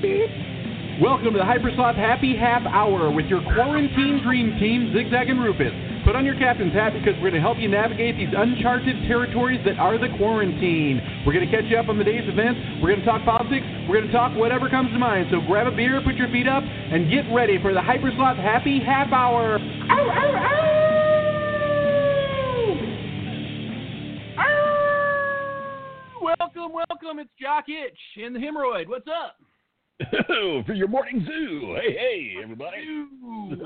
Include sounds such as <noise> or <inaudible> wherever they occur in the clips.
Welcome to the Hypersloth Happy Half Hour with your quarantine dream team, Zigzag and Rufus. Put on your captain's hat because we're going to help you navigate these uncharted territories that are the quarantine. We're going to catch you up on the day's events. We're going to talk politics. We're going to talk whatever comes to mind. So grab a beer, put your feet up, and get ready for the Hypersloth Happy Half Hour. Ow, ow, ow! Welcome, welcome. It's Jock Itch and the Hemorrhoid. What's up? <laughs> for your morning zoo. Hey, hey, everybody. <laughs>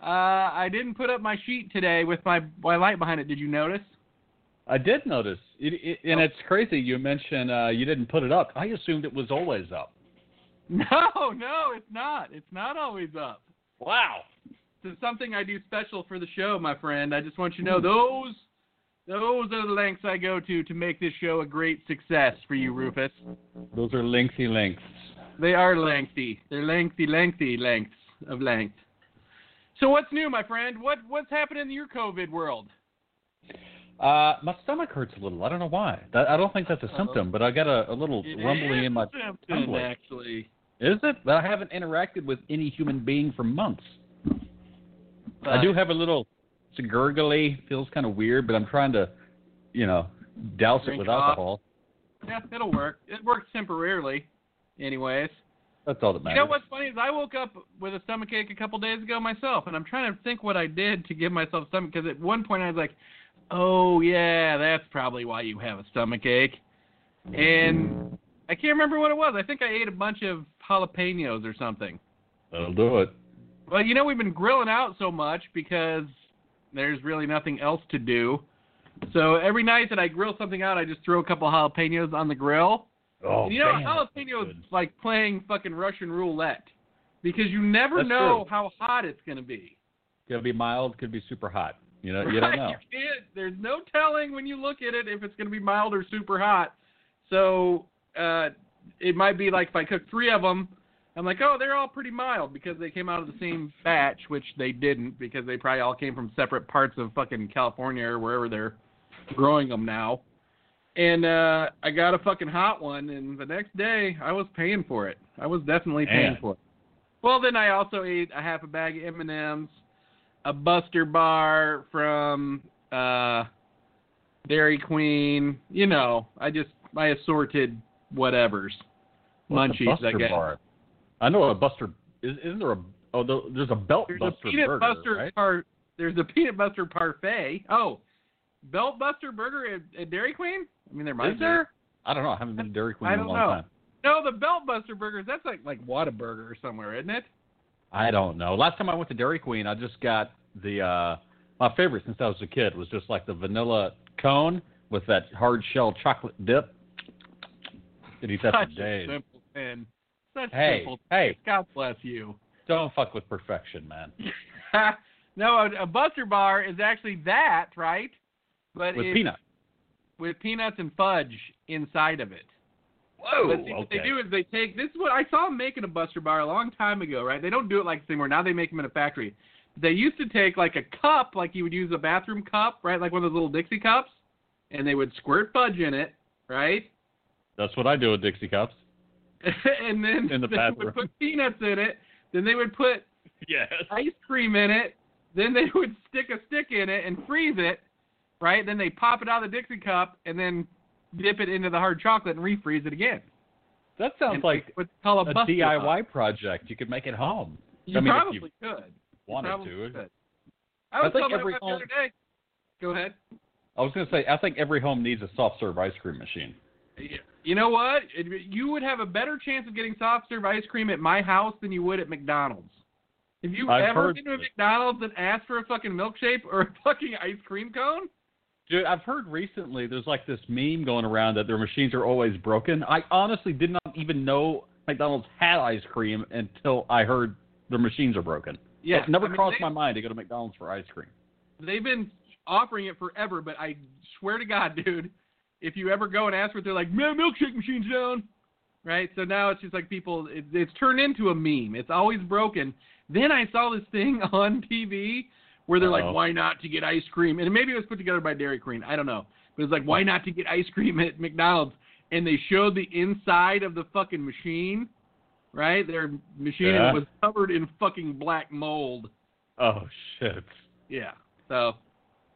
uh, I didn't put up my sheet today with my my light behind it. Did you notice? I did notice, it, it, and Oh. it's crazy. You mentioned uh, you didn't put it up. I assumed it was always up. <laughs> No, no, it's not. It's not always up. Wow. It's something I do special for the show, my friend. I just want you to know those those are the lengths I go to to make this show a great success for you, Rufus. Those are lengthy lengths. They are lengthy. They're lengthy, lengthy lengths of length. So what's new, my friend? What what's happening in your COVID world? Uh, my stomach hurts a little. I don't know why. That, I don't think that's a Uh-oh. symptom, but I got a, a little It rumbling is in my. symptom, tumbling. actually. Is it? But I haven't interacted with any human being for months. I do have a little. It's gurgly. Feels kind of weird, but I'm trying to, you know, douse Drink it with off. alcohol. Yeah, it'll work. It works temporarily, anyways. That's all that matters. You know what's funny is I woke up with a stomach ache a couple days ago myself, and I'm trying to think what I did to give myself stomach. Because at one point I was like, "Oh yeah, that's probably why you have a stomach ache," and I can't remember what it was. I think I ate a bunch of jalapenos or something. That'll do it. Well, you know we've been grilling out so much because there's really nothing else to do. So every night that I grill something out, I just throw a couple jalapenos on the grill. Oh, And you know, damn, that's jalapeno is like playing fucking Russian roulette because you never That's know true. how hot it's going to be. Could be mild, could be super hot. You know, you don't <laughs> know. You there's no telling when you look at it if it's going to be mild or super hot. So uh, it might be like if I cook three of them, I'm like, oh, they're all pretty mild because they came out of the same batch, which they didn't because they probably all came from separate parts of fucking California or wherever they're growing them now. And uh, I got a fucking hot one, and the next day I was paying for it. I was definitely paying Man. for it. Well, then I also ate a half a bag of M&Ms, a Buster bar from uh, Dairy Queen. You know, I just my assorted whatevers, What's munchies. I guess. bar? I know a Buster. Is, isn't there a? Oh, there's a Belt There's Buster a peanut burger, buster right? par. There's a peanut buster parfait. Oh, Belt Buster burger at, at Dairy Queen. I mean, there might Is be. there? I don't know. I haven't been to Dairy Queen in a long know. time. No, the Belt Buster burgers. That's like like Whataburger or somewhere, isn't it? I don't know. Last time I went to Dairy Queen, I just got the uh my favorite since I was a kid was just like the vanilla cone with that hard shell chocolate dip. Could eat that for days. simple thing. Such Hey, simple. hey, God bless you. don't fuck with perfection, man. <laughs> no, a, a Buster bar is actually that, right? But With it's peanut. with peanuts and fudge inside of it. Whoa. But see, what they do is they take this is what I saw them making a Buster bar a long time ago, right? They don't do it like this anymore. Now they make them in a factory. They used to take like a cup, like you would use a bathroom cup, right? Like one of those little Dixie cups, and they would squirt fudge in it, right? That's what I do with Dixie cups. <laughs> and then In the <laughs> they bathroom. would put peanuts in it. Then they would put Yes. ice cream in it. Then they <laughs> would stick a stick in it and freeze it, right? Then they pop it out of the Dixie cup and then dip it into the hard chocolate and refreeze it again. That sounds And like what's called a, a DIY bar. project. You could make it home. You I mean, if probably you could. You wanted probably to. could. I was think telling my every wife the other day. Go ahead. I was gonna say I think every home needs a soft serve ice cream machine. You know what? You would have a better chance of getting soft serve ice cream at my house than you would at McDonald's. Have you I've ever been to a. McDonald's and asked for a fucking milkshake or a fucking ice cream cone? Dude, I've heard recently there's like this meme going around that their machines are always broken. I honestly did not even know McDonald's had ice cream until I heard their machines are broken. Yeah, it never I mean, crossed they- my mind to go to McDonald's for ice cream. They've been offering it forever, but I swear to God, dude, if you ever go and ask for it, they're like, man, milkshake machine's down. Right? So now it's just like people, it, it's turned into a meme. It's always broken. Then I saw this thing <laughs> on TV where they're Uh-oh. like, why not to get ice cream? And maybe it was put together by Dairy Queen. I don't know. But it's like, why not to get ice cream at McDonald's? and they showed the inside of the fucking machine, right? Their machine Yeah. was covered in fucking black mold. Oh shit. Yeah. So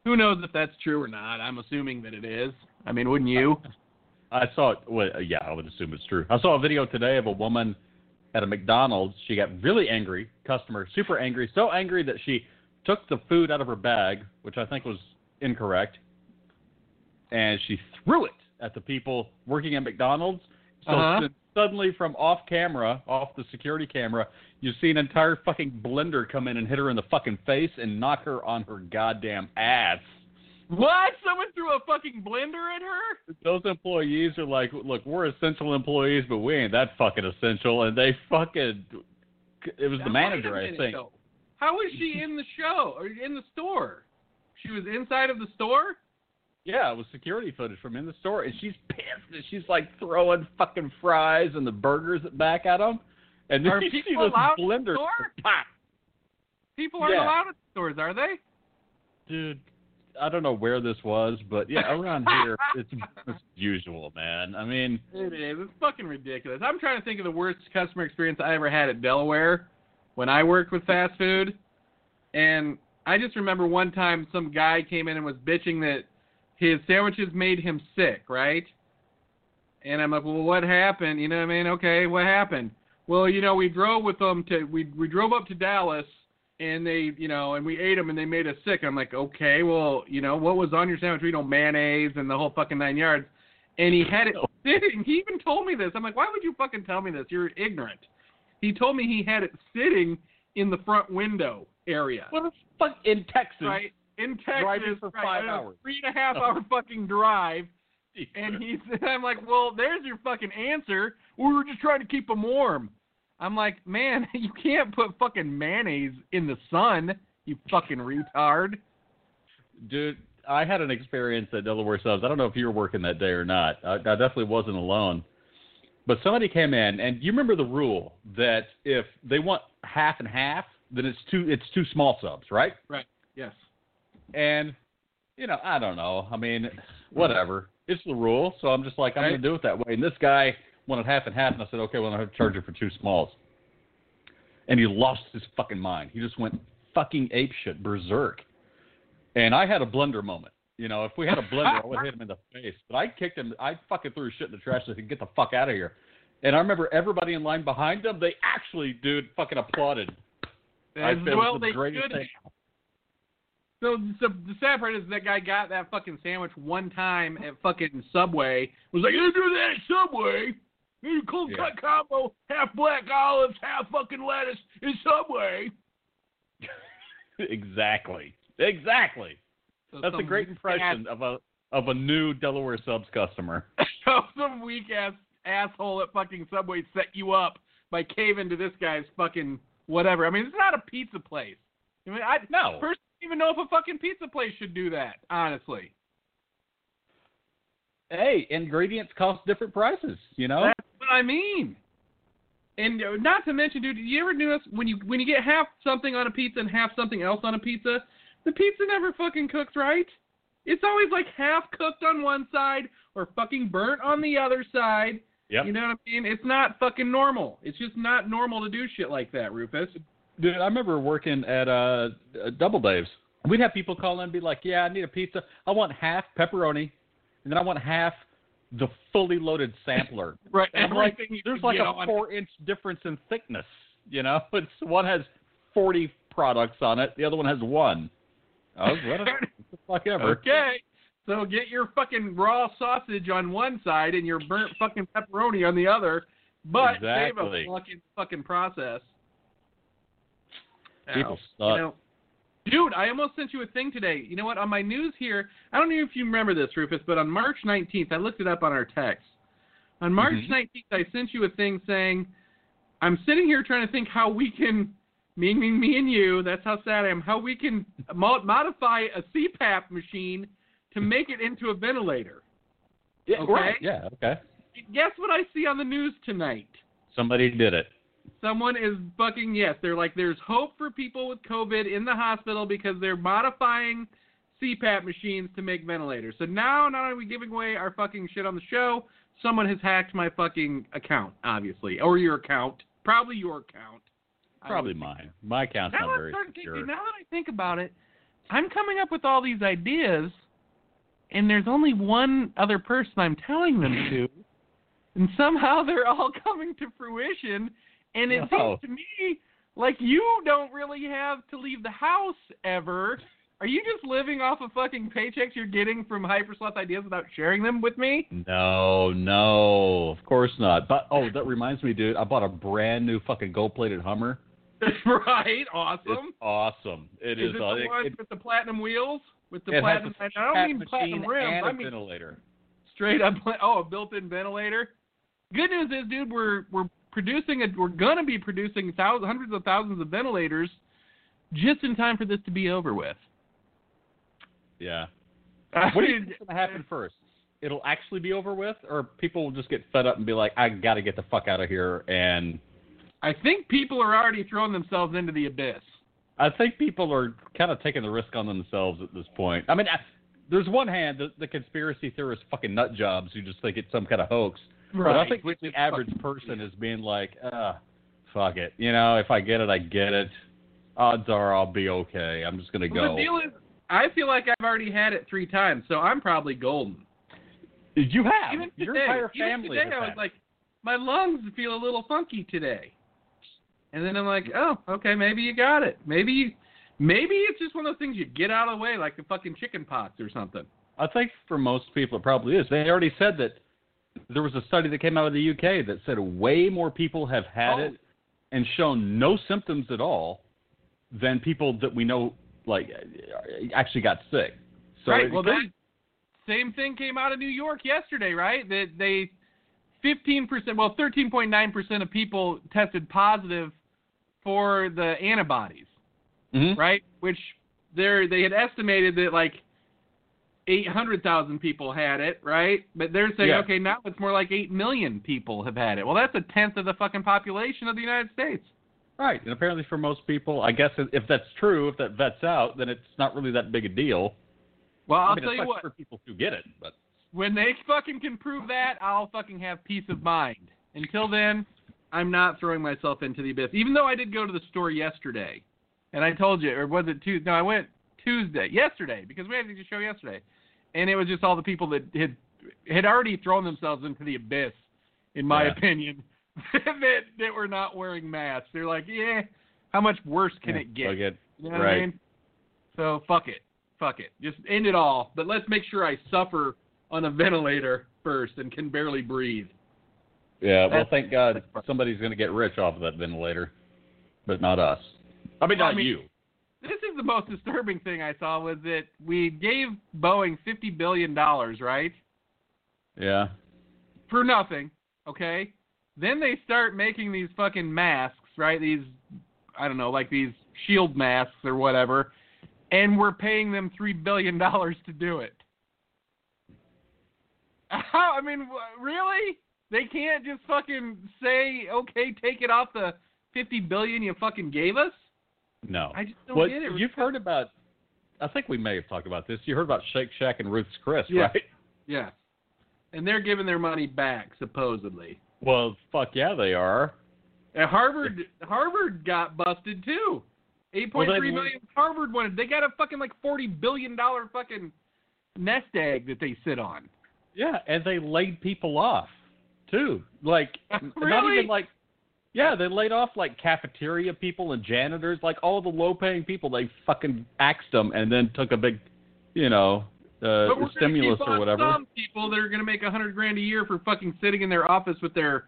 who knows if that's true or not? I'm assuming that it is. I mean, wouldn't you? <laughs> I saw it. Well, yeah, I would assume it's true. I saw a video today of a woman at a McDonald's. She got really angry, customer, super angry, so angry that she took the food out of her bag, which I think was incorrect, and she threw it at the people working at McDonald's. So Uh-huh. suddenly, from off camera, off the security camera, you see an entire fucking blender come in and hit her in the fucking face and knock her on her goddamn ass. What? Someone threw a fucking blender at her? those employees are like, look, we're essential employees, but we ain't that fucking essential. And they fucking, it was Now, the manager, I think. though. How was she in the show or in the store? She was inside of the store? Yeah, it was security footage from in the store, and she's pissed. And she's like throwing fucking fries and the burgers back at them. And then Are you see this allowed in the blender. store? Pop. People aren't Yeah. allowed in stores, are they? Dude, I don't know where this was, but yeah, around here, it's, it's usual, man. I mean, It is. It's fucking ridiculous. I'm trying to think of the worst customer experience I ever had at Delaware when I worked with fast food. And I just remember one time some guy came in and was bitching that his sandwiches made him sick, right? And I'm like, well, what happened? You know what I mean? Okay, what happened? Well, you know, we drove with them to we we drove up to Dallas and they, you know, and we ate them and they made us sick. I'm like, okay, well, you know, what was on your sandwich? You know, mayonnaise and the whole fucking nine yards. And he had it oh. <laughs> sitting. He even told me this. I'm like, why would you fucking tell me this? You're ignorant. He told me he had it sitting in the front window area. what the fuck in Texas? Right in Texas, Driving for right, five a hours. three and a half hour <laughs> fucking drive. And he's, <laughs> I'm like, well, there's your fucking answer. We were just trying to keep them warm. I'm like, man, <laughs> you can't put fucking mayonnaise in the sun, you fucking retard. Dude, I had an experience at Delaware Subs. I don't know if you were working that day or not. I, I definitely wasn't alone. But somebody came in, and you remember the rule that if they want half and half, then it's two it's two small subs, right? Right. Yes. And you know, I don't know. I mean, whatever. It's the rule, so I'm just like I'm Right. gonna do it that way. And this guy wanted half and half, and I said, okay, well, I'm gonna charge you for two smalls. And he lost his fucking mind. He just went fucking apeshit, berserk. And I had a blender moment. You know, if we had a blender, I would hit him in the face. But I kicked him. I fucking threw his shit in the trash and said, "Get the fuck out of here." And I remember everybody in line behind him. They actually, dude, fucking applauded. I As it well was they the greatest should thing. So, so the sad part is that guy got that fucking sandwich one time at fucking Subway. Was like, you do that at Subway. You cold Yeah. cut combo, half black olives, half fucking lettuce in Subway. exactly. Exactly. So That's a great weak impression of a of a new Delaware subs customer. <laughs> So some weak ass asshole at fucking Subway set you up by caving to this guy's fucking whatever. I mean, it's not a pizza place. I mean, I No. personally don't even know if a fucking pizza place should do that. Honestly. Hey, ingredients cost different prices, you know? That's what I mean. And uh, not to mention, dude, you ever notice when you when you get half something on a pizza and half something else on a pizza, the pizza never fucking cooks right. It's always like half cooked on one side or fucking burnt on the other side. Yep. You know what I mean? It's not fucking normal. It's just not normal to do shit like that, Rufus. Dude, I remember working at uh, uh Double Dave's. We'd have people call in and be like, "Yeah, I need a pizza. I want half pepperoni, and then I want half the fully loaded sampler." <laughs> Right. And I'm like, there's like a on- four-inch difference in thickness. You know, <laughs> it's one has 40 products on it, the other one has one. Oh. What <laughs> the fuck ever. Okay. So get your fucking raw sausage on one side and your burnt fucking pepperoni on the other, but Exactly. save a fucking fucking process. People Ow. suck. You know, dude, I almost sent you a thing today. You know what? On my news here, I don't know if you remember this, Rufus, but on March 19th, I looked it up on our text. On March Mhm. 19th, I sent you a thing saying, I'm sitting here trying to think how we can, me, me, me and you, that's how sad I am, how we can mo- modify a CPAP machine to make it into a ventilator. Yeah, Okay. right. Yeah, okay. Guess what I see on the news tonight? Somebody did it. Someone is fucking yes. They're like, there's hope for people with COVID in the hospital because they're modifying CPAP machines to make ventilators. So now, not only are we giving away our fucking shit on the show, someone has hacked my fucking account, obviously, or your account, probably your account. Probably mine. My account's Now not very secure. thinking. Now that I think about it, I'm coming up with all these ideas, and there's only one other person I'm telling them to, and somehow they're all <laughs> coming to fruition. And it No. seems to me like you don't really have to leave the house ever. Are you just living off of fucking paychecks you're getting from Hypersloth ideas without sharing them with me? No, no, of course not. But oh, that reminds me, dude. I bought a brand new fucking gold-plated Hummer. <laughs> right, awesome. It's awesome. It is is. it uh, the it- one it- with the platinum wheels? With the platinum? I don't mean platinum rims. I mean ventilator. straight up. <laughs> Oh, a built-in ventilator. Good news is, dude, we're we're producing a we're gonna be producing thousands, hundreds of thousands of ventilators, just in time for this to be over with. Yeah. What do you think's gonna happen first? It'll actually be over with, or people will just get fed up and be like, "I got to get the fuck out of here." And I think people are already throwing themselves into the abyss. I think people are kind of taking the risk on themselves at this point. I mean, I, there's one hand the, the conspiracy theorist fucking nut jobs who just think it's some kind of hoax. But I think Which the average person is being like, uh, fuck it. You know, if I get it, I get it. Odds are I'll be okay. I'm just gonna Well, go. the deal is, I feel like I've already had it three times, so I'm probably golden. you have Even your today, entire even family. today, has I was like, my lungs feel a little funky today, and then I'm like, oh, okay, maybe you got it. Maybe, you, maybe it's just one of those things you get out of the way, like the fucking chicken pox or something. I think for most people it probably is. They already said that there was a study that came out of the UK that said way more people have had Oh. it and shown no symptoms at all than people that we know like actually got sick. So right. Well, that same thing came out of New York yesterday, right? That they, 15%, well, 13.9% of people tested positive for the antibodies. Mhm. right? Which they they had estimated that like eight hundred thousand people had it, right? But they're saying, Yeah. okay, now it's more like eight million people have had it. Well, that's a tenth of the fucking population of the United States. Right, and apparently for most people, I guess if that's true, if that vets out, then it's not really that big a deal. Well, I'll I mean, tell you what, for people who get it, but when they fucking can prove that, I'll fucking have peace of mind. Until then, I'm not throwing myself into the abyss. Even though I did go to the store yesterday, and I told you, or was it Tuesday? No, I went Tuesday, yesterday, because we had the show yesterday, and it was just all the people that had had already thrown themselves into the abyss, in my Yeah. opinion, <laughs> that that were not wearing masks. They're like, yeah, how much worse can it get? They'll You know right. I mean? So fuck it. Fuck it. Just end it all. But let's make sure I suffer on a ventilator first and can barely breathe. Yeah, well, That's- thank God somebody's going to get rich off of that ventilator, but not us. I mean, Well, I not mean- you. This is the most disturbing thing I saw was that we gave Boeing fifty billion dollars, right? Yeah. For nothing. Okay? Then they start making these fucking masks, right? These I don't know, like these shield masks or whatever, and we're paying them three billion dollars to do it. How? I mean, really? They can't just fucking say, "Okay, take it off the fifty billion you fucking gave us." No. I just don't well, get it. you've heard about. I think we may have talked about this. You heard about Shake Shack and Ruth's Chris, Yeah. right? Yeah. And they're giving their money back supposedly. Well, fuck yeah, they are. And Harvard Harvard got busted too. Eight point Well, three million Harvard wanted. They got a fucking like forty billion dollar fucking nest egg that they sit on. Yeah, and they laid people off too. Like <laughs> not Really? even like yeah, they laid off like cafeteria people and janitors, like all the low-paying people. They fucking axed them and then took a big, you know, uh, but we're gonna stimulus keep or on whatever. Some people that are gonna make a hundred grand a year for fucking sitting in their office with their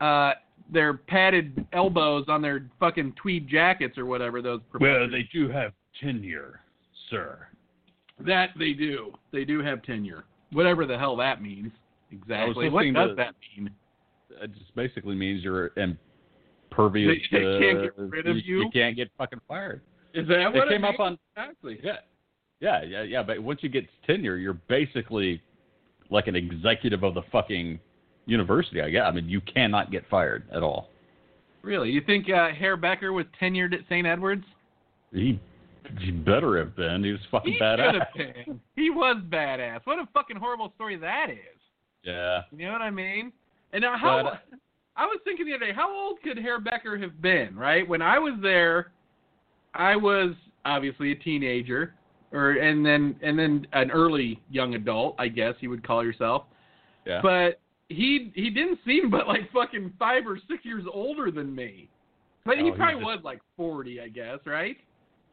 uh their padded elbows on their fucking tweed jackets or whatever those professors do have tenure, sir. That they do. They do have tenure. Whatever the hell that means. Exactly. What does to- that mean? It just basically means you're impervious. They- they can't get rid of you? You can't get fucking fired. Is that what it came it up on Exactly. Yeah, yeah, yeah, yeah. But once you get tenure, you're basically like an executive of the fucking university. I guess. I mean, you cannot get fired at all. Really? You think uh, Herr Becker was tenured at St. Edwards? He, he better have been. He was fucking He badass. should have been. He was badass. What a fucking horrible story that is. Yeah. You know what I mean? And now how But- I was thinking the other day, how old could Herr Becker have been, right? When I was there, I was obviously a teenager or and then and then an early young adult, I guess you would call yourself. Yeah. But he he didn't seem but like fucking 5 or 6 years older than me. But Oh, he he probably just- was like 40, I guess, right?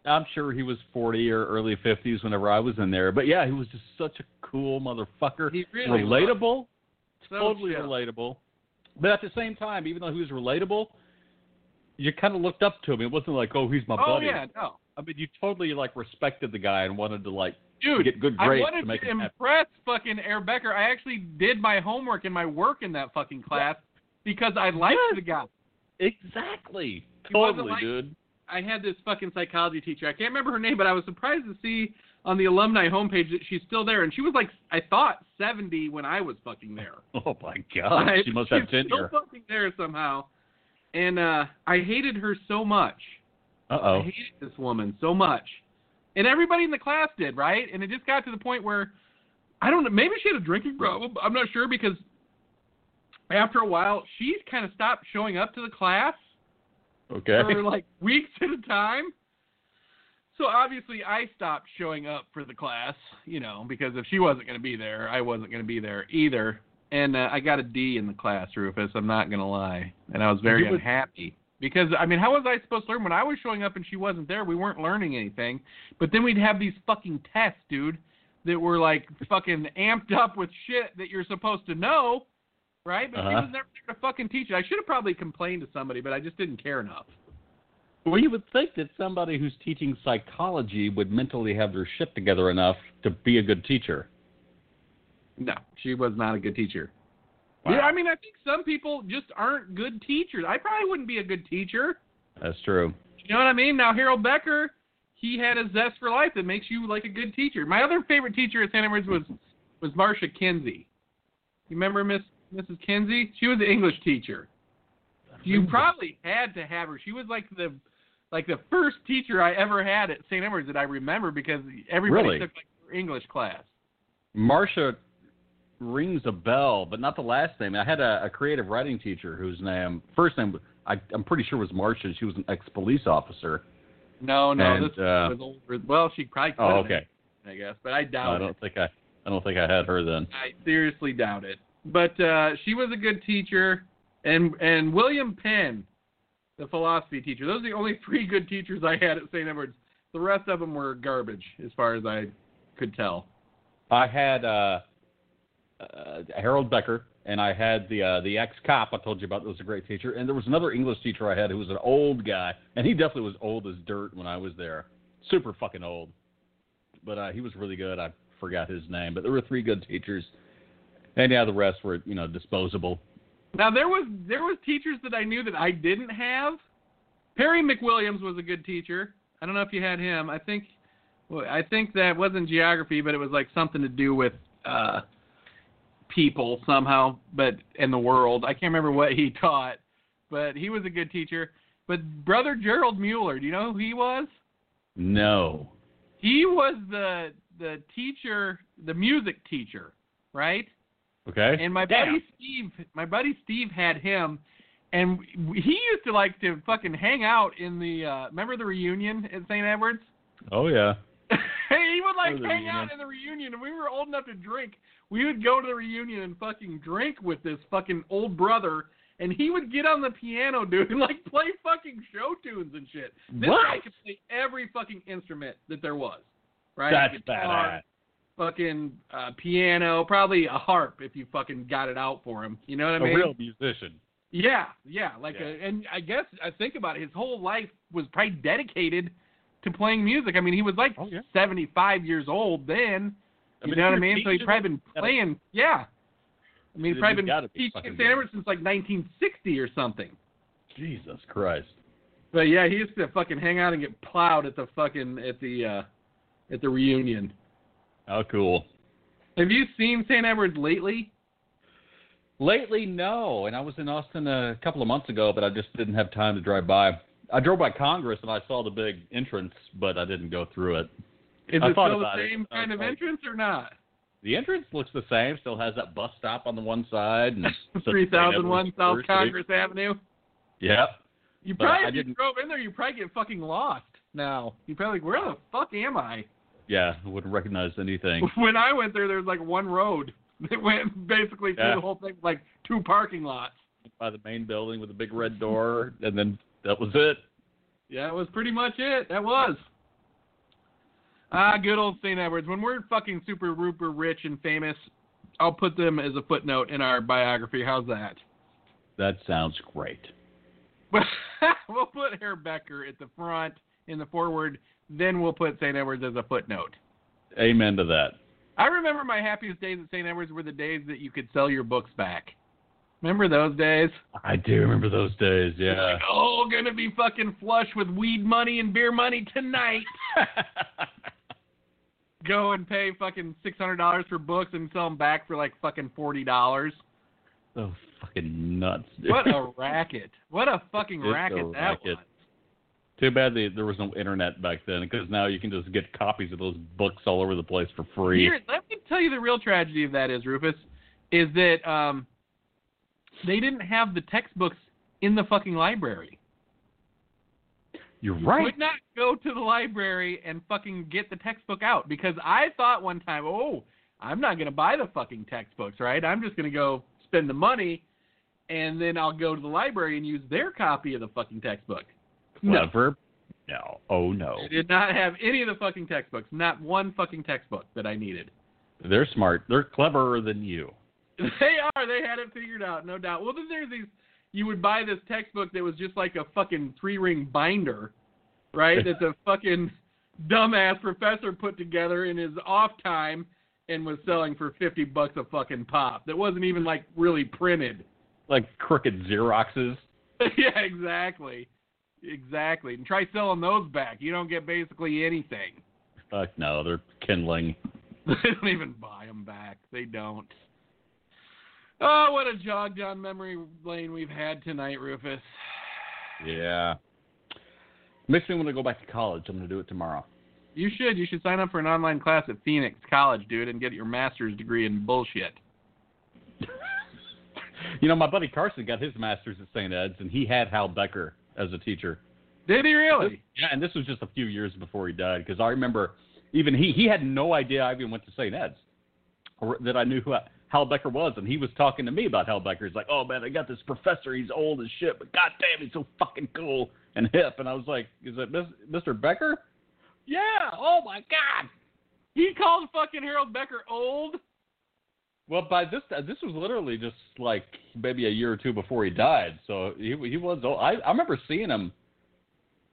I'm sure he was 40 or early 50s whenever I was in there. But yeah, he was just such a cool motherfucker. He really was. relatable. So totally chill. relatable. But at the same time, even though he was relatable, you kind of looked up to him. It wasn't like, oh, he's my Oh buddy. yeah, no. I mean, you totally like respected the guy and wanted to like Dude, get good I grades wanted to make to him happy. impress fucking Herr Becker. I actually did my homework and my work in that fucking class because I liked Yes. the guy. Exactly. He Totally, like- dude. I had this fucking psychology teacher. I can't remember her name, but I was surprised to see on the alumni homepage that she's still there, and she was like, I thought 70 when I was fucking there. <laughs> Oh my god, Like, she must have tenure. Still fucking there somehow, and uh I hated her so much. Uh oh. I hated this woman so much. And everybody in the class did, right? And it just got to the point where I don't know, maybe she had a drinking problem. I'm not sure because after a while she kind of stopped showing up to the class Okay. for like weeks at a time. So obviously I stopped showing up for the class, you know, because if she wasn't going to be there, I wasn't going to be there either. And uh, I got a D in the class, Rufus. I'm not going to lie, and I was very would- unhappy because I mean, how was I supposed to learn when I was showing up and she wasn't there? We weren't learning anything. But then we'd have these fucking tests, dude, that were like fucking amped up with shit that you're supposed to know, right? But she Uh-huh. was never there to fucking teach it. I should have probably complained to somebody, but I just didn't care enough. Well, you would think that somebody who's teaching psychology would mentally have their shit together enough to be a good teacher. No, she was not a good teacher. Wow. Yeah, I mean, I think some people just aren't good teachers. I probably wouldn't be a good teacher. That's true. You know what I mean? Now, Harold Becker, he had a zest for life that makes you like a good teacher. My other favorite teacher at Santa Edwards was was Marcia Kinsey. You remember Miss Mrs. Kinsey? She was the English teacher. You probably had to have her. She was like the like the first teacher I ever had at St. Edwards that I remember because everybody Really? took like English class. Marcia rings a bell, but not the last name. I had a, a creative writing teacher whose name, first name, I, I'm pretty sure was Marcia. She was an ex-police officer. No, no, And, this uh, was older. Well, she probably could Oh, okay. been, I guess, but I doubt I don't think I, I don't think I had her then. I seriously doubt it. But uh, she was a good teacher, and and William Penn, the philosophy teacher. Those are the only <laughs> three good teachers I had at St. Edwards. The rest of them were garbage, as far as I could tell. I had uh, uh, Harold Becker, and I had the uh, the ex-cop I told you about. That was a great teacher, and there was another English teacher I had who was an old guy, and he definitely was old as dirt when I was there. Super fucking old, but uh, he was really good. I forgot his name, but there were three good teachers, and yeah, the rest were you know disposable. Now there was there was teachers that I knew that I didn't have. Perry McWilliams was a good teacher. I don't know if you had him. I think well, I think that wasn't geography, but it was like something to do with uh people somehow, but in the world. I can't remember what he <laughs> taught, but he was a good teacher. But brother Gerald Mueller, do you know who he was? No. He was the the teacher, the music teacher, right? Okay. And my Damn. buddy Steve, my buddy Steve had him, and he used to like to fucking hang out in the. uh Remember the reunion at St. Edwards? Oh yeah. <laughs> he would like the hang out in the reunion, and we were old enough to drink. We would go to the reunion and fucking drink with this fucking old brother, and he would get on the piano, <laughs> dude, and like play fucking show tunes and shit. This What? guy could play every fucking instrument that there was, right? That's Guitar, badass. Fucking uh, piano, probably a harp if you fucking got it out for him. You know what I mean? A real musician. Yeah, yeah. Like, Yeah. A, and I guess I think about it. His whole life was probably dedicated to playing music. I mean, he was like Oh, yeah. 75 years old then. I You mean, know what I mean? So he's probably been gotta- playing. Yeah. I mean, he's probably been be teaching at St. since like 1960 or something. Jesus Christ. But yeah, he used to fucking hang out and get plowed at the fucking at the uh at the reunion. How cool. Have you seen St. Edwards lately? Lately, no. And I was in Austin a couple of months ago, but I just didn't have time to drive by. I drove by Congress and I saw the big entrance, but I didn't go through it. Is I it still the about it. same kind of like- entrance or not? The entrance looks the same. Still has that bus stop on the one side. And <laughs> Three thousand one South Congress Avenue. Yep. You But probably if you drove in there, you probably get fucking lost. Now you probably like, where the fuck am I? Yeah. I wouldn't recognize anything. <laughs> When I went there, there was like one road <laughs> that went basically through Yeah. the whole thing, like two parking lots. By the main building with a big red door, and then that was it. Yeah, that was pretty much it. That was. Ah, good old St. Edwards. When we're fucking super rooper rich and famous, I'll put them as a footnote in our biography. How's that? That sounds great. <laughs> we'll put Herr Becker at the front in the forward, then we'll put St. Edwards as a footnote. Amen to that. I remember my happiest days at St. Edwards were the days that you could sell your books back. Remember those days? I do remember those days. Yeah. Like, oh, gonna be fucking flush with weed money and beer money tonight. <laughs> Go and pay fucking six hundred dollars for books and sell them back for like fucking forty dollars. so fucking nuts. Dude. What a <laughs> racket! What a fucking It's a racket that racket. was. Too bad they, there was no internet back then, because now you can just get copies of those books all over the place for free. Here, let me tell you the real tragedy of that is Rufus, is that um, they didn't have the textbooks in the fucking library. You're You right. Could not go to the library and fucking get the textbook out because I thought one time, oh, I'm not gonna buy the fucking textbooks, right? I'm just gonna go spend the money, and then I'll go to the library and use their copy of the fucking textbook. No, Clever. No. Oh no. they did not have any of the fucking textbooks. Not one fucking textbook that I needed. They're smart. They're cleverer than you. <laughs> They are. They had it figured out, no doubt. Well, then there's these. You would buy this textbook that was just like a fucking three ring binder, right? <laughs> that the fucking dumbass professor put together in his off time and was selling for fifty bucks a fucking pop. That wasn't even like really printed. Like crooked Xeroxes. <laughs> yeah, exactly, exactly. And try selling those back. You don't get basically anything. Fuck no, they're kindling. <laughs> They don't even buy them back. They don't. Oh, what a jog down memory lane we've had tonight, Rufus. Yeah. Makes me want to go back to college. I'm going to do it tomorrow. You should. You should sign up for an online class at Phoenix College, dude, and get your master's degree in bullshit. <laughs> You know, my buddy Carson got his master's at St. Ed's, and he had Hal Becker as a teacher. Did he really? Yeah, and this was just a few years before he died, because I remember even he he had no idea I even went to St. Ed's, or that I knew who uh, Hal Becker was, and he was talking to me about Hal Becker. He's like, "Oh man, I got this professor. He's old as shit, but goddamn, he's so fucking cool and hip." And I was like, "Is it Mr. Becker?" Yeah. Oh my God. He called fucking Harold Becker old. Well, by this this was literally just like maybe a year or two before he died. So he he was old. I I remember seeing him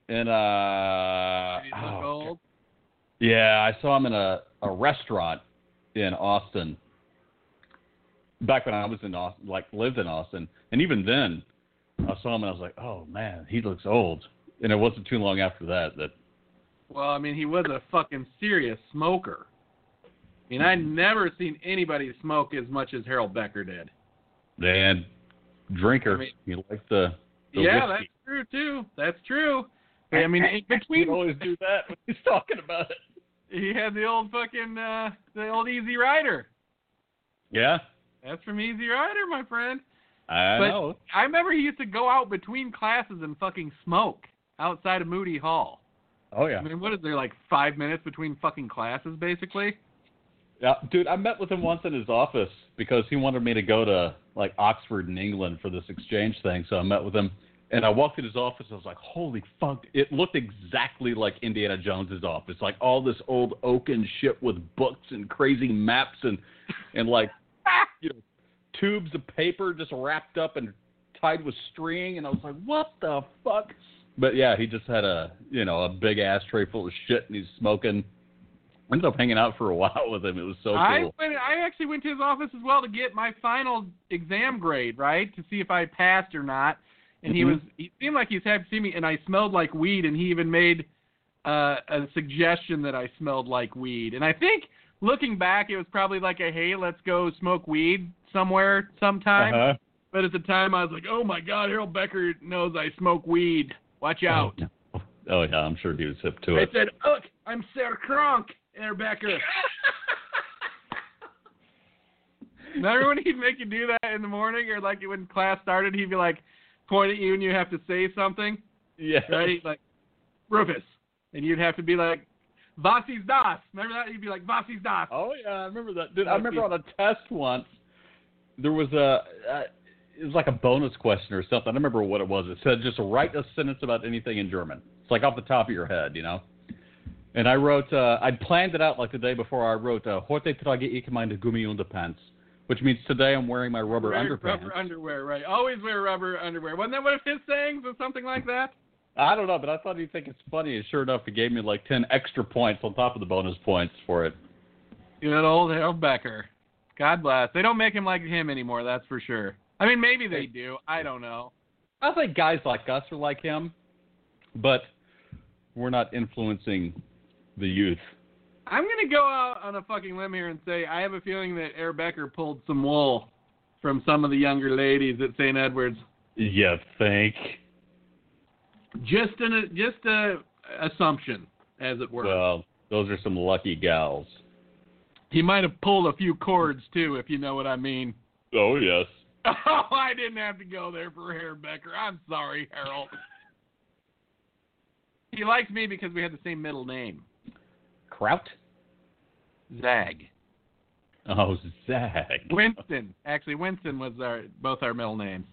in uh Did he look oh, yeah, I saw him in a a restaurant in Austin. Back when I was in Austin, like lived in Austin, and even then, I saw him and I was like, "Oh man, he looks old." And it wasn't too long after that that Well, I mean, he was a fucking serious smoker. I mean, I never seen anybody smoke as much as Harold Becker did. man drinker. I mean- he liked the, the yeah, whiskey. that's true too. That's true. I mean, in He'd between always do that when he's talking about it. he had the old fucking uh the old Easy Rider. Yeah, That's from Easy Rider, my friend. I But- know. I remember he used to go out between classes and fucking smoke outside of Moody Hall. Oh yeah. I mean, what is there like five minutes between fucking classes, basically? Yeah, dude, I met with him once in his office because he wanted me to go to like Oxford in England for this exchange thing. So I met with him, and I walked in his office. I was like, "Holy fuck!" It looked exactly like Indiana Jones's office, like all this old oaken shit with books and crazy maps and and like <laughs> you know tubes of paper just wrapped up and tied with string. And I was like, "What the fuck?" But yeah, he just had a you know a big ashtray full of shit, and he's smoking. Ended up hanging out for a <laughs> while with him. It was so cool. I went, I actually went to his office as well to get my final exam grade, right, to see if I passed or not. And he Mhm. was he seemed like he was happy to see me, and I smelled like weed, and he even made uh, a suggestion that I smelled like weed. And I think looking back, it was probably like a hey, let's go smoke weed somewhere sometime. Uh-huh. But at the time, I was like, oh my god, Harold Becker knows I smoke weed. Watch out. Oh, oh yeah, I'm sure he was hip to it. I said, look, I'm Sir Kronk, Herr Becker. <laughs> Remember when he'd make you do that in the morning, or like when class started, he'd be like, point at you and you have to say something, Yeah. right? Like, Rufus, and you'd have to be like, Was ist das? Remember that? You'd be like, Was ist das? Oh yeah, I remember that. Dude, I remember on a test once there was a uh, it was like a bonus question or something. I don't remember what it was. It said just write a sentence about anything in German. It's like off the top of your head, you know. And I wrote uh I'd planned it out like the day before. I wrote uh, Heute trage ich meine Gummiunterpants, which means today I'm wearing my rubber Wear underpants. Rubber underwear, right? Always wear rubber underwear. Wasn't that one of his sayings or something like that? I don't know, but I thought he'd think it's funny, and sure enough, he gave me like ten extra points on top of the bonus points for it. Good old Harold Becker. God bless. They don't make him like him anymore, that's for sure. I mean, maybe they do. I don't know. I think guys like us are like him, but we're not influencing the youth. I'm gonna go out on a fucking limb here and say I have a feeling that Herr Becker pulled some wool from some of the younger ladies at St. Edwards. You think? Just an just a assumption, as it were. Well, those are some lucky gals. he might have pulled a few cords too, if you know what I mean. Oh yes. <laughs> Oh, I didn't have to go there for Harold Becker. I'm sorry, Harold. he likes me because we had the same middle name, Kraut? Zag. Oh, Zag. <laughs> Winston. Actually, Winston was our both our middle names.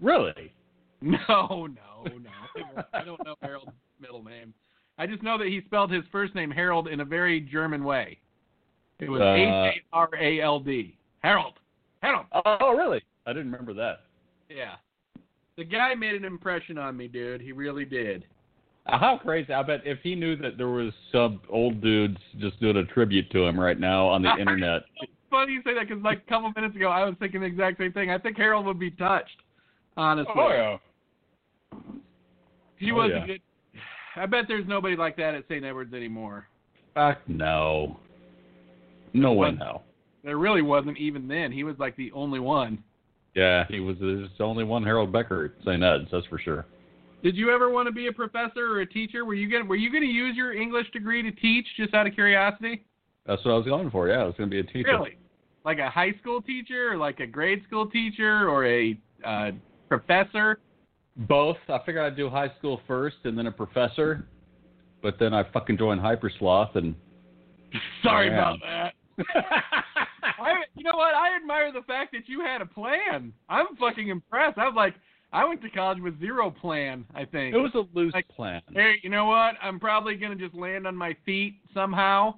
Really? <laughs> No, no, no. I don't know Harold's middle name. I just know that he spelled his first name Harold in a very German way. It was Uh, H A R A L D. Harold. Harold. Oh, really? I didn't remember that. Yeah. The guy made an impression on me, dude. He really did. Uh, How crazy! I bet if he knew that there was some old dudes just doing a tribute to him right now on the <laughs> internet. It's funny you say that because like a couple minutes ago I was thinking the exact same thing. I think Harold would be touched. Honestly. Oh yeah. He Oh, was yeah. a good. I bet there's nobody like that at St. Edwards anymore. Fuck no. No one no. There really wasn't even then. He was like the only one. Yeah, he was there's only one Harold Becker at St. Ed's, that's for sure. Did you ever want to be a professor or a teacher? Were you going were you going to use your English degree to teach just out of curiosity? That's what I was going for. Yeah, I was going to be a teacher. Really? Like a high school teacher or like a grade school teacher or a uh, professor? Both. I figured I'd do high school first and then a professor, but then I fucking joined Hypersloth and. Sorry about that. <laughs> I, you know what? I admire the fact that you had a plan. I'm fucking impressed. I was like, I went to college with zero plan. I think. It was a loose Like- plan. hey, you know what? I'm probably gonna just land on my feet somehow,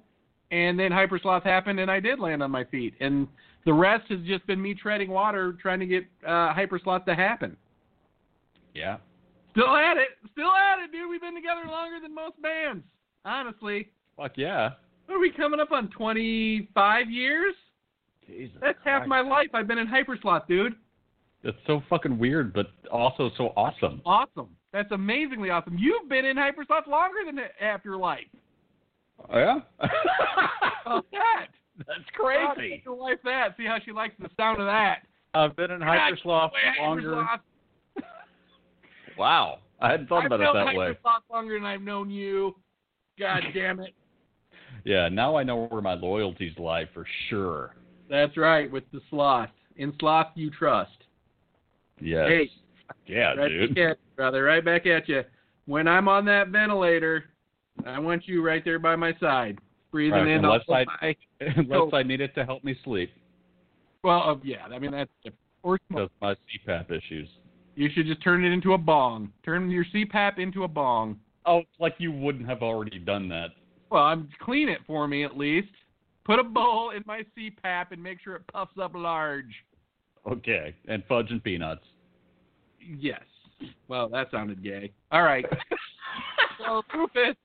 and then hypersloth happened, and I did land on my feet, and the rest has just been me treading water trying to get uh, hypersloth to happen. Yeah. Still at it, still at it, dude. We've been together longer than most bands. Honestly, Fuck yeah. what are we coming up on? 25 years? Jesus. That's half my life. I've been in hypersloth, dude. It's so fucking weird, but also so awesome. Awesome. That's amazingly awesome. You've been in hypersloth longer than half your life. Oh, yeah? <laughs> Oh, that. That's crazy. get your wife that. See how she likes the sound of that. I've been in Hypersloth Wait, longer. Hypersloth. Wow. I hadn't thought I've about it that way. I've been in Hypersloth longer than I've known you. God damn it. Yeah, now I know where my loyalties lie for sure. That's right, with the sloth. In sloth you trust. Yes. Hey, yeah, right dude. you, brother. Right back at you. When I'm on that ventilator, I want you right there by my side, breathing Right, in unless all I- my. Unless I need it to help me sleep Well, uh, yeah. I mean that's. Or because my CPAP issues. you should just turn it into a bong. Turn your CPAP into a bong. Oh, like you wouldn't have already done that. Well, I'm clean it for me at least. Put a bowl in my CPAP and make sure it puffs up large. Okay, and fudge and peanuts. Yes. Well, that sounded gay. All right. <laughs> so, Rufus,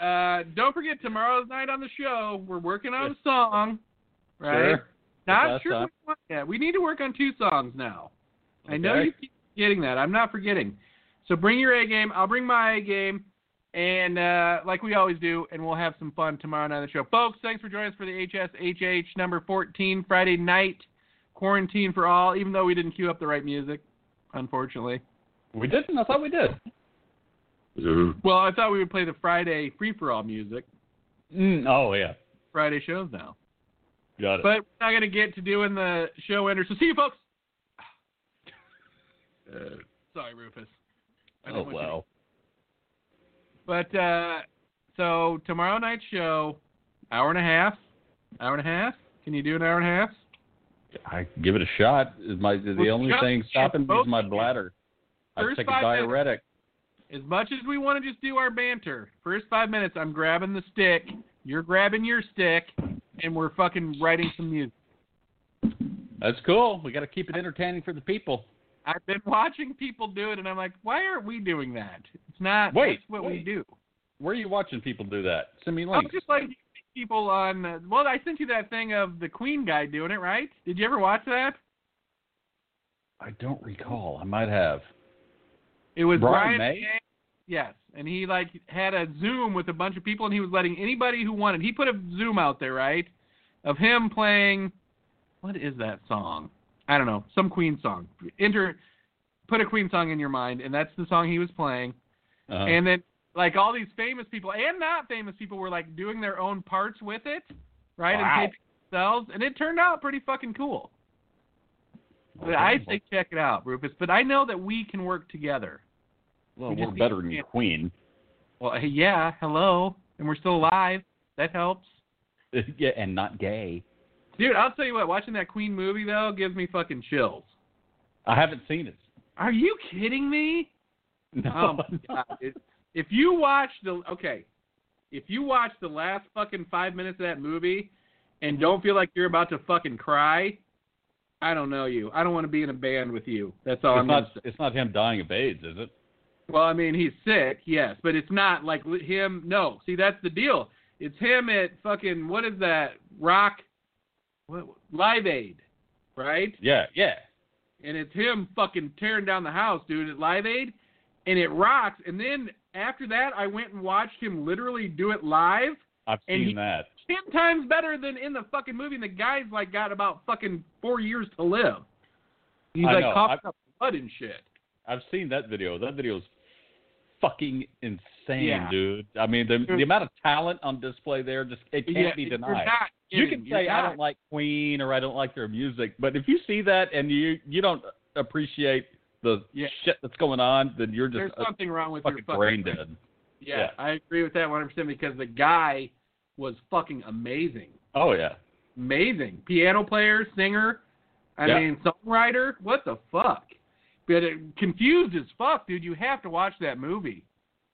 uh, don't forget tomorrow's night on the show. We're working on a song, right? Sure. Not sure fine. which one yet. We need to work on two songs now. I know you keep getting that. I'm not forgetting. So bring your A game. I'll bring my A game. And uh, like we always do, and we'll have some fun tomorrow night on the show. Folks, thanks for joining us for the HSHH number 14 Friday night quarantine for all, even though we didn't queue up the right music, unfortunately. We didn't. I thought we did. Well, I thought we would play the Friday free for all music. Mm, oh yeah. Friday shows now. Got it. But we're not going to get to doing the show ender. So see you, folks. Uh, sorry, Rufus. I oh don't want you to- well. But uh, so tomorrow night's show, hour and a half. Hour and a half. Can you do an hour and a half? I give it a shot. Is my the Well, only thing stopping me is my bladder. I take a five minutes. diuretic. As much as we want to just do our banter, first five minutes, I'm grabbing the stick. You're grabbing your stick, and we're fucking writing some music. That's cool. We got to keep it entertaining for the people. I've been watching people do it, and I'm like, why aren't we doing that? It's not. Wait, that's what we do. Where are you watching people do that? Send me I'm just like people on. Uh, well, I sent you that thing of the Queen guy doing it, right? Did you ever watch that? I don't recall. I might have. It was Brian Brian May? May. Yes, and he like had a Zoom with a bunch of people, and he was letting anybody who wanted. He put a Zoom out there, right, of him playing. What is that song? I don't know, some Queen song. Enter, put a Queen song in your mind, and that's the song he was playing. Uh-huh. And then like all these famous people and not famous people were like doing their own parts with it, right, Wow. and taping themselves, and it turned out pretty fucking cool. But Okay. I say check it out, Rufus. But I know that we can work together. well, we we're just better than Queen. Well, yeah, hello, and we're still alive. That helps. <laughs> yeah, and not gay. Dude, I'll tell you what, watching that Queen movie though gives me fucking chills. I haven't seen it. Are you kidding me? <laughs> No. Oh my god. If you watch the okay, if you watch the last fucking five minutes of that movie and don't feel like you're about to fucking cry, I don't know you. I don't want to be in a band with you. That's all it's I'm not. gonna say. It's not him dying of AIDS, is it? Well, I mean, he's sick, yes, but it's not like him. No, see, that's the deal. It's him at fucking what is that rock? What Live Aid, right? Yeah. Yeah. and it's him fucking tearing down the house, dude, at Live Aid, and it rocks. And then after that, I went and watched him literally do it live, I've seen he- that. ten times better than in the fucking movie. And the guy's like got about fucking four years to live. He's I like know. coughing I- up blood and shit. I've seen that video. That video is fucking insane, Yeah. dude. I mean, the the mm. amount of talent on display there just it can't yeah, be denied. you can You're say I don't like Queen or I don't like their music, but if you see that and you you don't appreciate the Yeah. shit that's going on, then you're There's just a something wrong with fucking your fucking brain dead. Yeah, Yeah. I agree with that 100% because the guy was fucking amazing. Oh yeah. amazing piano player, singer. I Yeah. mean, songwriter. What the fuck? But it, confused as fuck, dude. You have to watch that movie.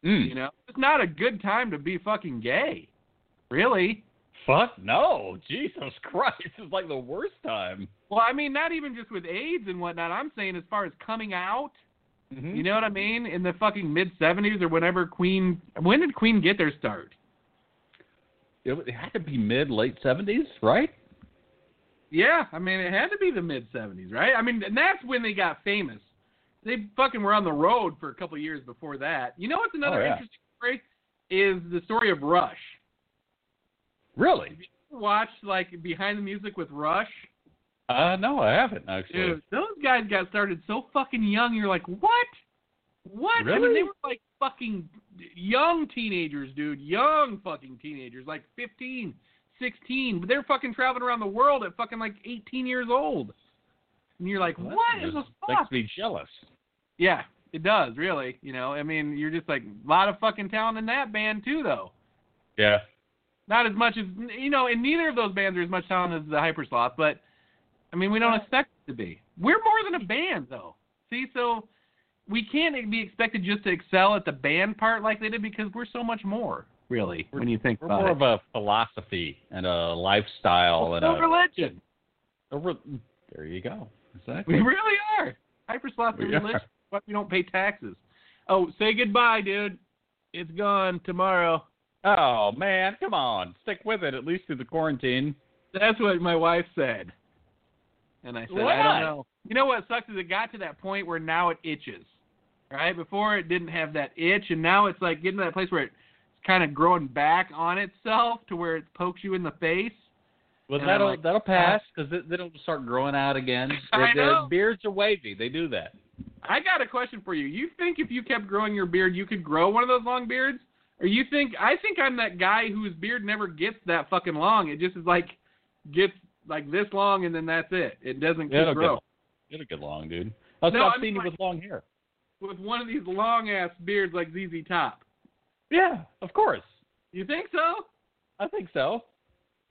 Mm. You know, it's not a good time to be fucking gay. Really? Fuck no, Jesus <laughs> Christ! It's like the worst time. Well, I mean, not even just with AIDS and whatnot. I'm saying as far as coming out. Mhm. You know what I mean? In the fucking mid '70s or whenever Queen. When did Queen get their start? it, it had to be mid late seventies, right? Yeah, I mean, it had to be the mid '70s, right? I mean, and that's when they got famous. They fucking were on the road for a couple of years before that. You know what's another Oh, yeah. interesting story? Is the story of Rush. Really? Watch like behind the music with Rush. Uh, no, I haven't actually. Dude, those guys got started so fucking young. You're like, what? What? I mean, Really? they were like fucking young teenagers, dude. Young fucking teenagers, like 15, 16. But they're fucking traveling around the world at fucking like 18 years old. And you're like, Well, what is this fuck? Makes me jealous. Yeah, it does, really. You know, I mean, you're just like a lot of fucking talent in that band too, though. Yeah. Not as much as you know, and neither of those bands are as much talent as the Hypersloth, but I mean, we don't expect it to be. We're more than a band, though. See, so we can't be expected just to excel at the band part like they did because we're so much more, really, when you think We're about more it. of a philosophy and a lifestyle and a, religion. a re- there you go. Exactly. We really are. Hypersloth are religion. But we don't pay taxes. Oh, say goodbye, dude. It's gone tomorrow. Oh man, come on, stick with it at least through the quarantine. That's what my wife said. And I said, I Why? don't know. You know what sucks is it got to that point where now it itches. Right? Before it didn't have that itch, and now it's like getting to that place where it's kind of growing back on itself to where it pokes you in the face. Well, And that'll like, that'll ah. pass because they, they'll start growing out again. <laughs> I the know. beards are wavy. They do that. I got a question for you. You think if you kept growing your beard, you could grow one of those long beards? Or you think I think I'm that guy whose beard never gets that fucking long. It just is like gets like this long, and then that's it. It doesn't Yeah, it'll grow. get, it'll get long, dude. I've No, I seen mean, you like- with long hair. With one of these long ass beards like ZZ Top. Yeah, of course. You think so? I think so.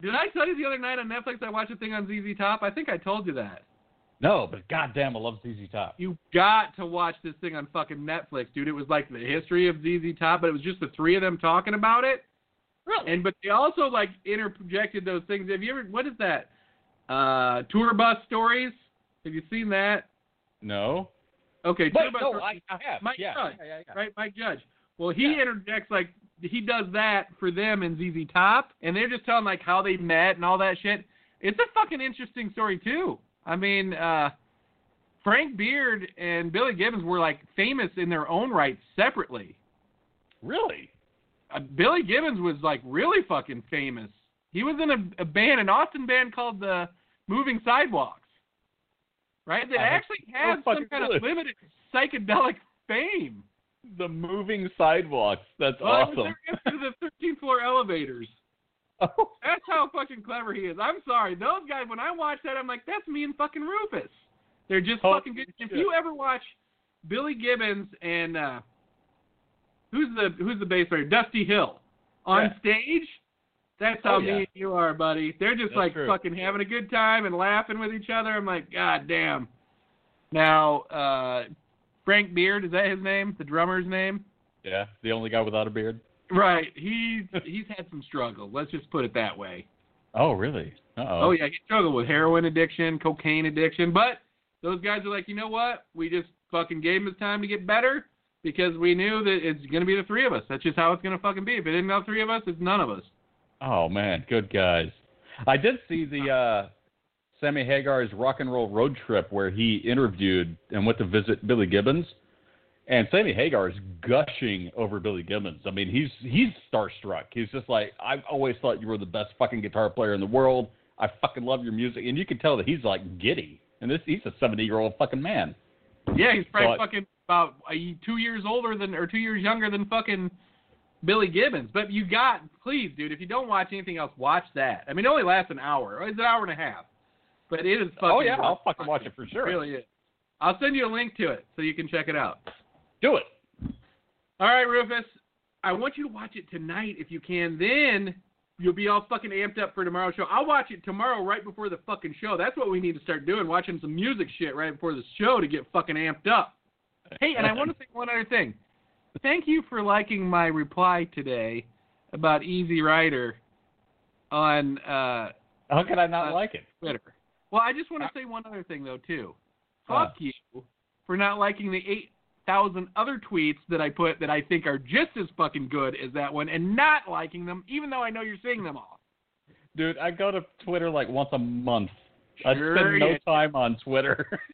Did I tell you the other night on Netflix I watched a thing on ZZ Top? I think I told you that. No, but goddamn, I love ZZ Top. You got to watch this thing on fucking Netflix, dude. It was like the history of ZZ Top, but it was just the three of them talking about it. Really? And but they also like interjected those things. Have you ever? What is that? Uh, tour bus stories. Have you seen that? No. Okay, tour But bus no, stories. I, I have. Mike yeah, Judge, yeah, yeah, yeah. right? Mike Judge. Well, he Yeah. interjects like he does that for them in ZZ Top, and they're just telling like how they met and all that shit. It's a fucking interesting story too. I mean, uh, Frank Beard and Billy Gibbons were like famous in their own right separately. Really? Uh, Billy Gibbons was like really fucking famous. He was in a, a band, an Austin band called the Moving Sidewalks, right? That I have actually had some kind clue. of limited psychedelic fame. The moving sidewalks. That's Well, awesome. into the 13th floor elevators. <laughs> That's how fucking clever he is. I'm sorry, those guys. When I watch that, I'm like, that's me and fucking Rufus. They're just fucking good. If you ever watch Billy Gibbons and uh who's the who's the bass player, Dusty Hill, on Yeah. stage, that's how Oh, me and you are, buddy. They're just That's like true. fucking having a good time and laughing with each other. I'm like, God damn. Now, uh Frank Beard, is that his name? The drummer's name? yeah. The only guy without a beard. Right. He's <laughs> he's had some struggle. Let's just put it that way. Oh, really? Uh Oh yeah, he struggled with heroin addiction, cocaine addiction, but those guys are like, you know what? We just fucking gave him his time to get better because we knew that it's gonna be the three of us. That's just how it's gonna fucking be. If it isn't all three of us, it's none of us. Oh man, good guys. I did see the uh Sammy Hagar's rock and roll road trip where he interviewed and went to visit Billy Gibbons. And Sammy Hagar is gushing over Billy Gibbons. I mean, he's he's starstruck. He's just like, I've always thought you were the best fucking guitar player in the world. I fucking love your music, and you can tell that he's like giddy. And this he's a seventy year old fucking man. Yeah, he's probably But- fucking about two years older than or two years younger than fucking Billy Gibbons. But you got, please, dude, if you don't watch anything else, watch that. I mean, it only lasts an hour. It's an hour and a half, but it is oh, fucking. Oh yeah, I'll fucking watch it for It sure. really is. I'll send you a link to it so you can check it out. Do it. All right, Rufus. I want you to watch it tonight if you can. Then you'll be all fucking amped up for tomorrow's show. I'll watch it tomorrow right before the fucking show. That's what we need to start doing, watching some music shit right before the show to get fucking amped up. Hey, and I want to say one other thing. Thank you for liking my reply today about Easy Rider on uh, How could I not Uh, like it? Twitter. Well, I just want to say one other thing though too. Uh. Fuck you for not liking the eight thousand other tweets that I put that I think are just as fucking good as that one, and not liking them, even though I know you're seeing them all. Dude, I go to Twitter like once a month. I spend no time on Twitter. <laughs>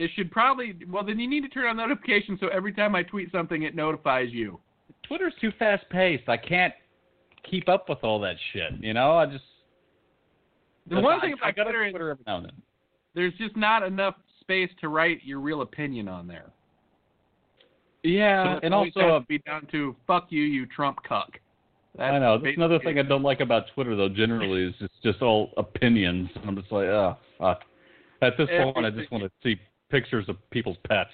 It should probably well then you need to turn on notifications so every time I tweet something it notifies you. Twitter's too fast paced. I can't keep up with all that shit. You know, I just The one I, thing I about go to Twitter Twitter every now and then. there's just not enough space to write your real opinion on there. Yeah, So and also to be down to fuck you, you Trump cuck. That's I know that's another thing I don't like about Twitter though. Generally, is it's just all opinions. I'm just like, oh fuck. At this point, I just want to see pictures of people's pets.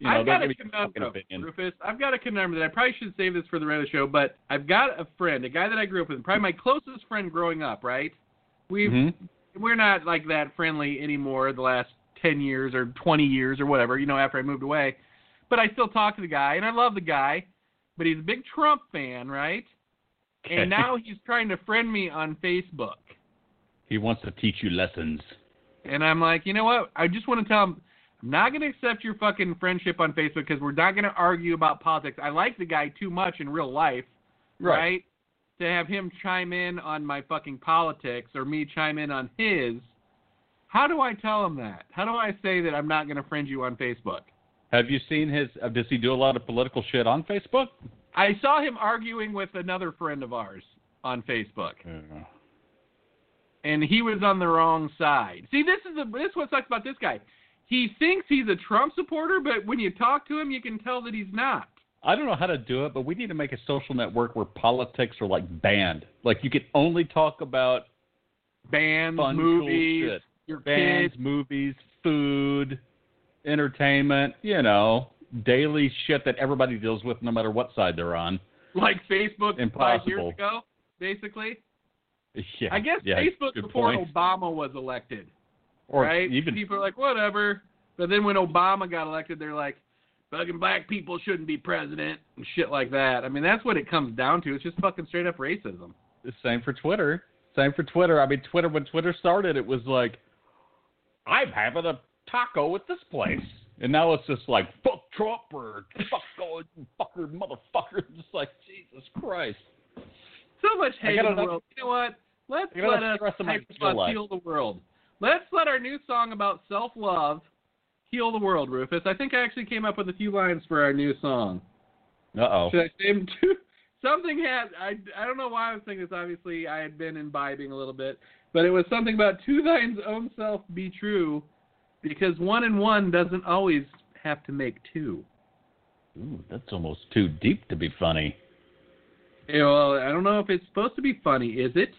You know, I've got a give a fucking conundrum. Rufus. I've got a conundrum that I probably should save this for the rest of the show, but I've got a friend, a guy that I grew up with, probably my closest friend growing up, right? We've Mhm. we're not like that friendly anymore the last ten years or twenty years or whatever, you know, after I moved away. But I still talk to the guy and I love the guy, but he's a big Trump fan, right? And now he's trying to friend me on Facebook. he wants to teach you lessons. And I'm like, you know what? I just want to tell him, I'm not going to accept your fucking friendship on Facebook because we're not going to argue about politics. I like the guy too much in real life, right. To have him chime in on my fucking politics or me chime in on his. How do I tell him that? How do I say that I'm not going to friend you on Facebook? Have you seen his? Uh, does he do a lot of political shit on Facebook? I saw him arguing with another friend of ours on Facebook, and he was on the wrong side. See, this is the this is what sucks about this guy. He thinks he's a Trump supporter, but when you talk to him, you can tell that he's not. I don't know how to do it, but we need to make a social network where politics are like banned. Like you can only talk about bands, movies, cool. Your Bands, kids. movies, food, entertainment. You know, daily shit that everybody deals with, no matter what side they're on. like Facebook five years ago, basically. Yeah, I guess yeah, Facebook before point. Obama was elected, or right? even people are like, whatever. But then when Obama got elected, they're like, fucking black people shouldn't be president and shit like that. I mean, that's what it comes down to. It's just fucking straight up racism. The same for Twitter. Same for Twitter. I mean, Twitter when Twitter started, it was like, I'm having a taco at this place, and now it's just like fuck Trump or fuck God, you fucker, motherfucker. Just <laughs> like Jesus Christ. So much hate in the world. You know what? Let's let us stress in my Hypersloth heal the world. Let's let our new song about self love heal the world, Rufus. I think I actually came up with a few lines for our new song. Uh oh. Should I say them <laughs> too? Something had I I don't know why I was thinking this. Obviously, I had been imbibing a little bit, but it was something about to thine's own self be true, because one and one doesn't always have to make two. Ooh, that's almost too deep to be funny. Yeah, well, I don't know if it's supposed to be funny. Is it?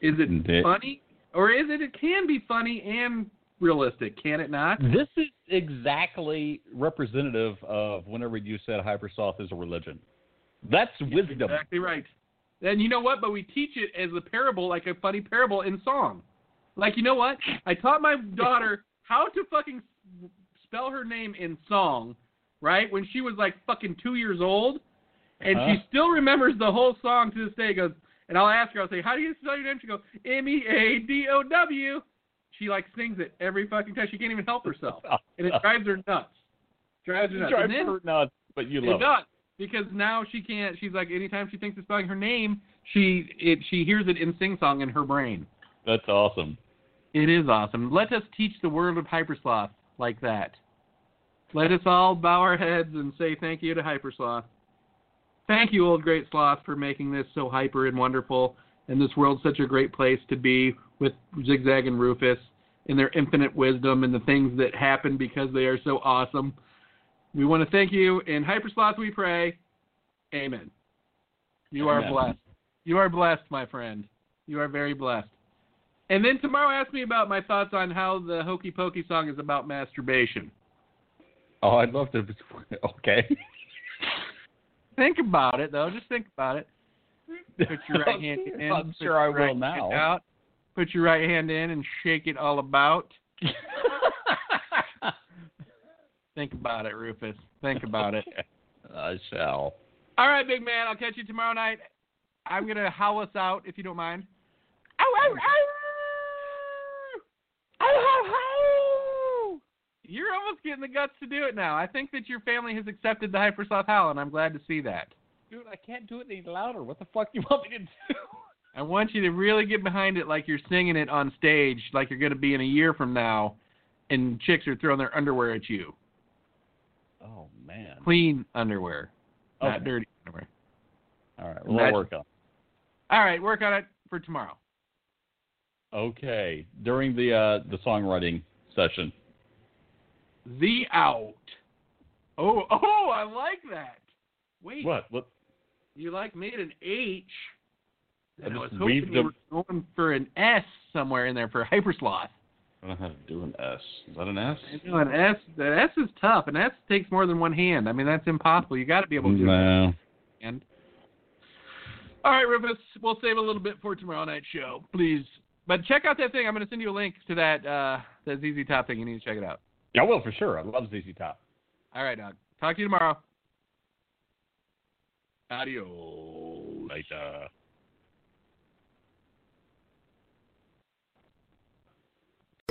Is it It- funny, or is it? It can be funny and realistic, can it not? This is exactly representative of whenever you said Hypersloth is a religion. That's wisdom. Exactly right. And you know what? But we teach it as a parable, like a funny parable in song. Like you know what? I taught my daughter how to fucking spell her name in song, right? When she was like fucking two years old, and Uh-huh. she still remembers the whole song to this day. Goes, and I'll ask her. I'll say, "How do you spell your name?" She goes, "M E A D O W." She like sings it every fucking time. She can't even help herself, and it <laughs> drives her nuts. Drives her It nuts. drives and then, her nuts, but you love it. does because now she can't. She's like anytime she thinks of spelling her name, she it she hears it in sing song in her brain. That's awesome. It is awesome. Let us teach the world of Hypersloth like that. Let us all bow our heads and say thank you to Hypersloth. Thank you, old great sloth, for making this so hyper and wonderful, and this world such a great place to be with Zigzag and Rufus in their infinite wisdom and the things that happen because they are so awesome. We want to thank you. In Hypersloth we pray. Amen. You are blessed. You are blessed, my friend. You are very blessed. And then tomorrow ask me about my thoughts on how the Hokey Pokey song is about masturbation. Oh, I'd love to. <laughs> Okay. Think about it though. Just think about it. Put your right <laughs> hand in. I'm sure I right will now. Out. Put your right hand in and shake it all about. <laughs> Think about it, Rufus. Think about it. <laughs> I shall. All right, big man. I'll catch you tomorrow night. I'm gonna howl us out if you don't mind. Ow, ow, ow. Ow, ow, ow. You're almost getting the guts to do it now. I think that your family has accepted the Hypersloth howl, and I'm glad to see that. Dude, I can't do it any louder. What the fuck do you want me to do? I want you to really get behind it like you're singing it on stage, like you're going to be in a year from now, and chicks are throwing their underwear at you. Oh man. Clean underwear, not dirty underwear. All right. We'll Imagine- work on. All right, work on it for tomorrow. Okay. During the uh the songwriting session. The out. Oh, <laughs> oh, I like that. Wait, What? What? you like made an H? I And I was hoping you were going for an S somewhere in there for <laughs> hypersloth. I don't know how to do an S. Is that an S? I know an S. That S is tough. An S takes more than one hand. I mean, that's impossible. You got to be able to do it. No. And all right, Rufus, we'll save a little bit for tomorrow night's show, please. But check out that thing. I'm going to send you a link to that uh, that ZZ Top thing. You need to check it out. Yeah, I will for sure. I love ZZ Top. All right, dog. Talk to you tomorrow. Adios. Later.